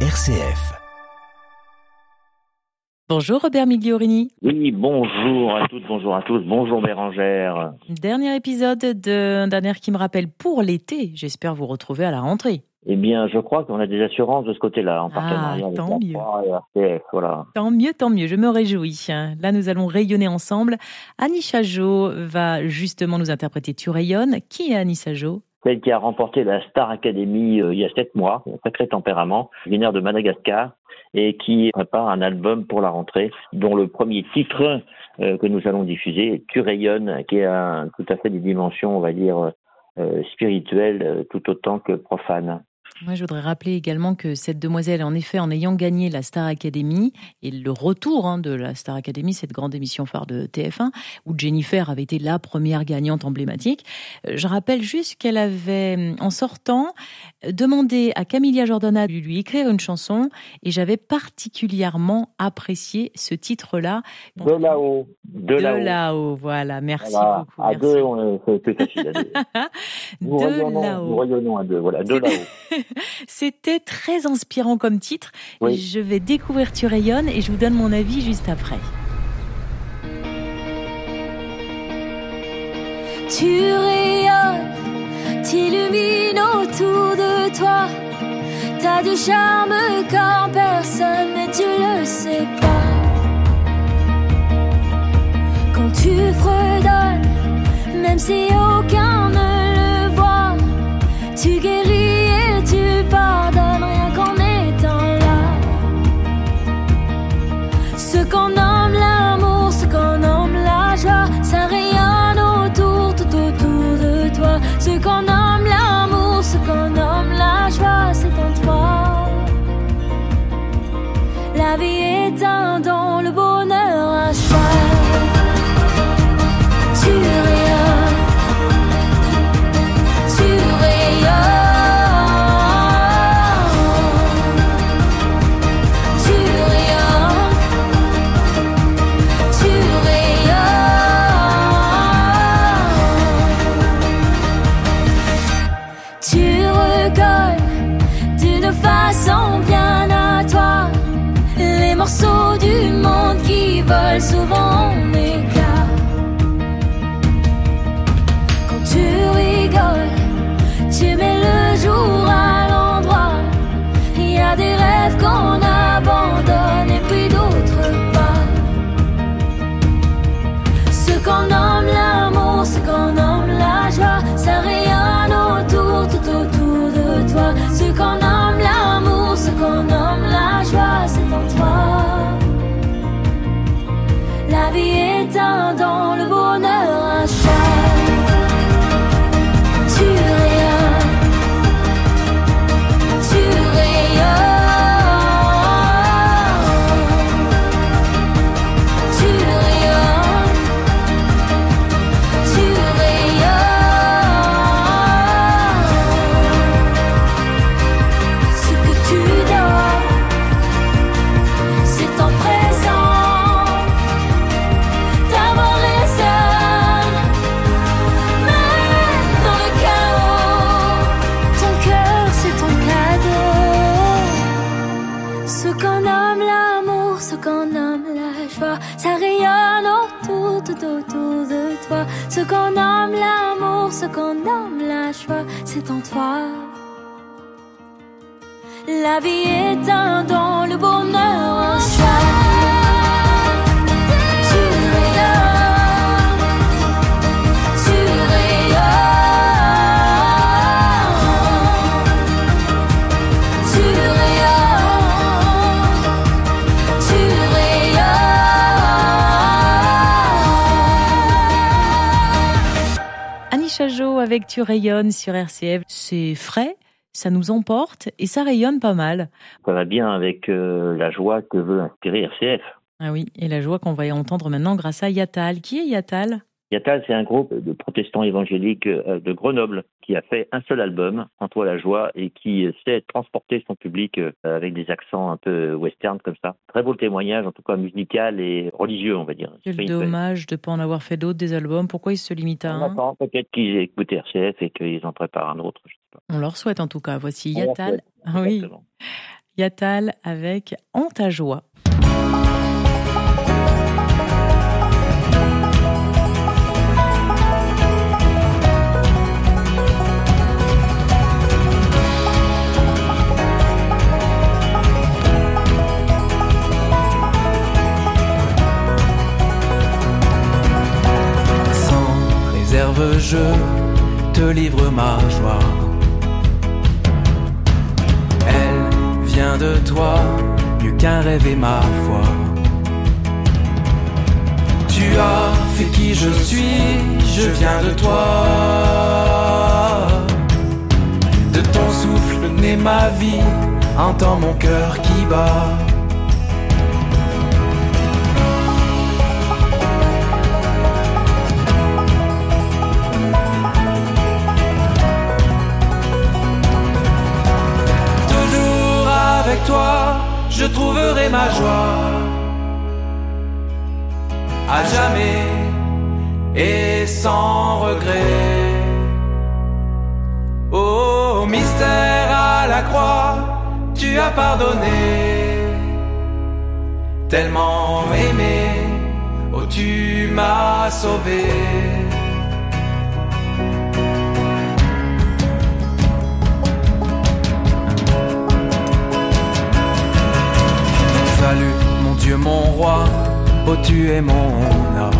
RCF. Bonjour Robert Migliorini. Oui, bonjour à toutes, bonjour à tous, bonjour Bérangère. Dernier épisode d'un dernier qui me rappelle pour l'été. J'espère vous retrouver à la rentrée. Eh bien, je crois qu'on a des assurances de ce côté-là, en Ah, partenariat avec tant mieux. et RCF, voilà. Tant mieux, tant mieux, je me réjouis. Là, nous allons rayonner ensemble. Annie Chajot va justement nous interpréter Tu rayonnes. Qui est Annie Chajot Celle qui a remporté la Star Academy euh, il y a sept mois, un sacré tempérament, originaire de Madagascar, et qui prépare un album pour la rentrée, dont le premier titre euh, que nous allons diffuser est Tu rayonnes, qui un, tout à fait des dimensions, on va dire, euh, spirituelles, tout autant que profanes. Moi, je voudrais rappeler également que cette demoiselle, en effet, en ayant gagné la Star Academy et le retour hein, de la Star Academy, cette grande émission phare de TF1, où Jennifer avait été la première gagnante emblématique, euh, je rappelle juste qu'elle avait, en sortant, demandé à Camilla Jordana de lui écrire une chanson et j'avais particulièrement apprécié ce titre-là. De là-haut, de, De là-haut. là-haut, voilà. Merci Voilà. beaucoup. À merci. deux, on est- c'est facile. À deux. Nous, rayonnons, nous rayonnons à deux, voilà, de là-haut. C'était très inspirant comme titre. Oui. Je vais découvrir Tu rayonnes et je vous donne mon avis juste après. Tu rayonnes, t'illumines autour de toi. T'as du charme comme personne, mais tu le sais pas. Quand tu fredonnes, même si aucun morceaux du monde qui volent souvent en éclats. Quand tu rigoles, tu mets le jour à l'endroit. Il y a des rêves qu'on abandonne et puis d'autres pas. Ce qu'on ce qu'on nomme la joie, ça rayonne autour, tout autour de toi. Ce qu'on nomme l'amour, ce qu'on nomme la joie, c'est en toi. La vie est un don, le bonheur un choix. Avec Tu rayonnes sur RCF. C'est frais, ça nous emporte et ça rayonne pas mal. Ça va bien avec euh, la joie que veut inspirer RCF. Ah oui, et la joie qu'on va y entendre maintenant grâce à Yatal. Qui est Yatal? Yatal, c'est un groupe de protestants évangéliques euh, de Grenoble qui a fait un seul album, En toi la joie, et qui sait transporter son public euh, avec des accents un peu western comme ça. Très beau témoignage, en tout cas musical et religieux, on va dire. Quel dommage de ne pas en avoir fait d'autres des albums. Pourquoi ils se limitent à On un attend peut-être qu'ils écoutent RCF et qu'ils en préparent un autre. Je sais pas. On leur souhaite en tout cas. Voici Yatal. Ah oui. Yatal avec En ta joie. Réserve, je te livre ma joie. Elle vient de toi, mieux qu'un rêve et ma foi. Tu as fait qui je suis, je viens de toi. De ton souffle naît ma vie, entends mon cœur qui bat. Avec toi, je trouverai ma joie. À jamais et sans regret. Oh, mystère à la croix, tu as pardonné. Tellement aimé, oh, tu m'as sauvé. Dieu, mon roi, oh tu es mon or.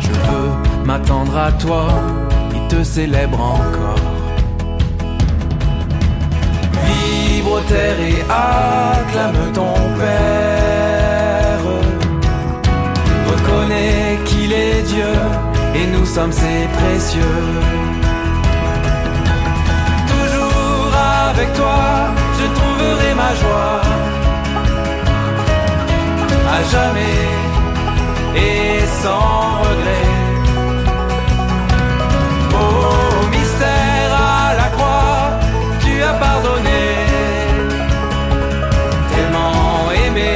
Je veux m'attendre à toi et te célèbre encore. Vibre terre et acclame ton Père. Reconnais qu'il est Dieu et nous sommes ses précieux. Jamais et sans regret. Oh, mystère à la croix, tu as pardonné. Tellement aimé,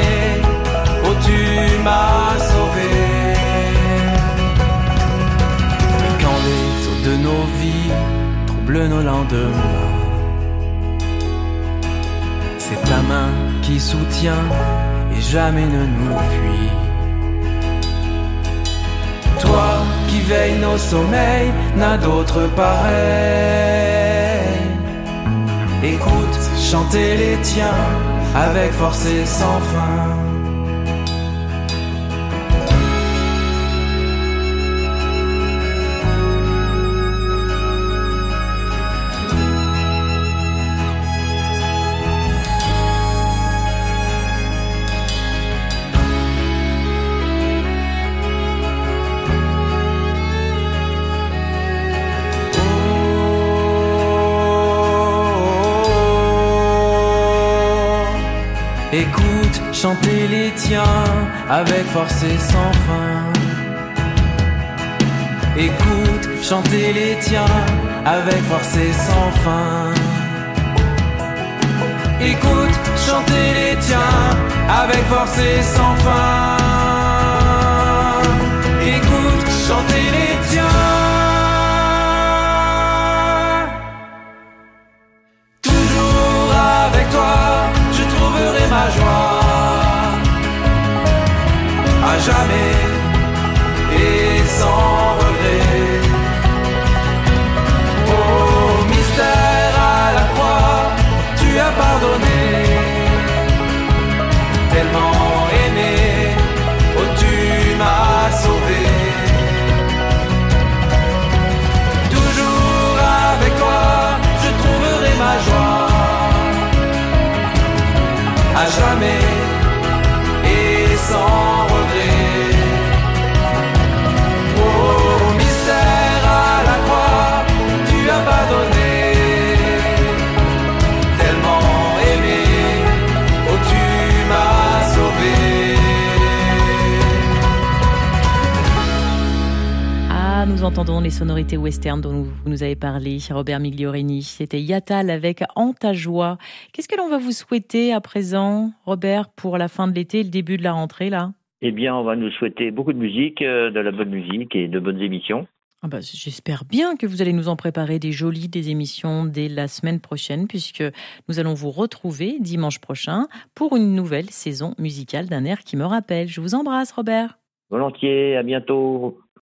oh, tu m'as sauvé. Et quand les eaux de nos vies troublent nos lendemains, c'est ta main qui soutient jamais ne nous fuit. Toi qui veilles nos sommeils, n'a d'autre pareil. Écoute, chanter les tiens avec force et sans fin. Écoute, chanter les tiens avec force et sans fin. Écoute, chanter les tiens avec force et sans fin. Écoute, chanter les tiens avec force et sans fin. Jamais entendons les sonorités western dont vous nous avez parlé, Robert Migliorini. C'était Yatal avec En ta joie. Qu'est-ce que l'on va vous souhaiter à présent, Robert, pour la fin de l'été et le début de la rentrée, là? Eh bien, on va nous souhaiter beaucoup de musique, euh, de la bonne musique et de bonnes émissions. Ah bah, J'espère bien que vous allez nous en préparer des jolies, des émissions dès la semaine prochaine, puisque nous allons vous retrouver dimanche prochain pour une nouvelle saison musicale d'un air qui me rappelle. Je vous embrasse, Robert. Volontiers, à bientôt.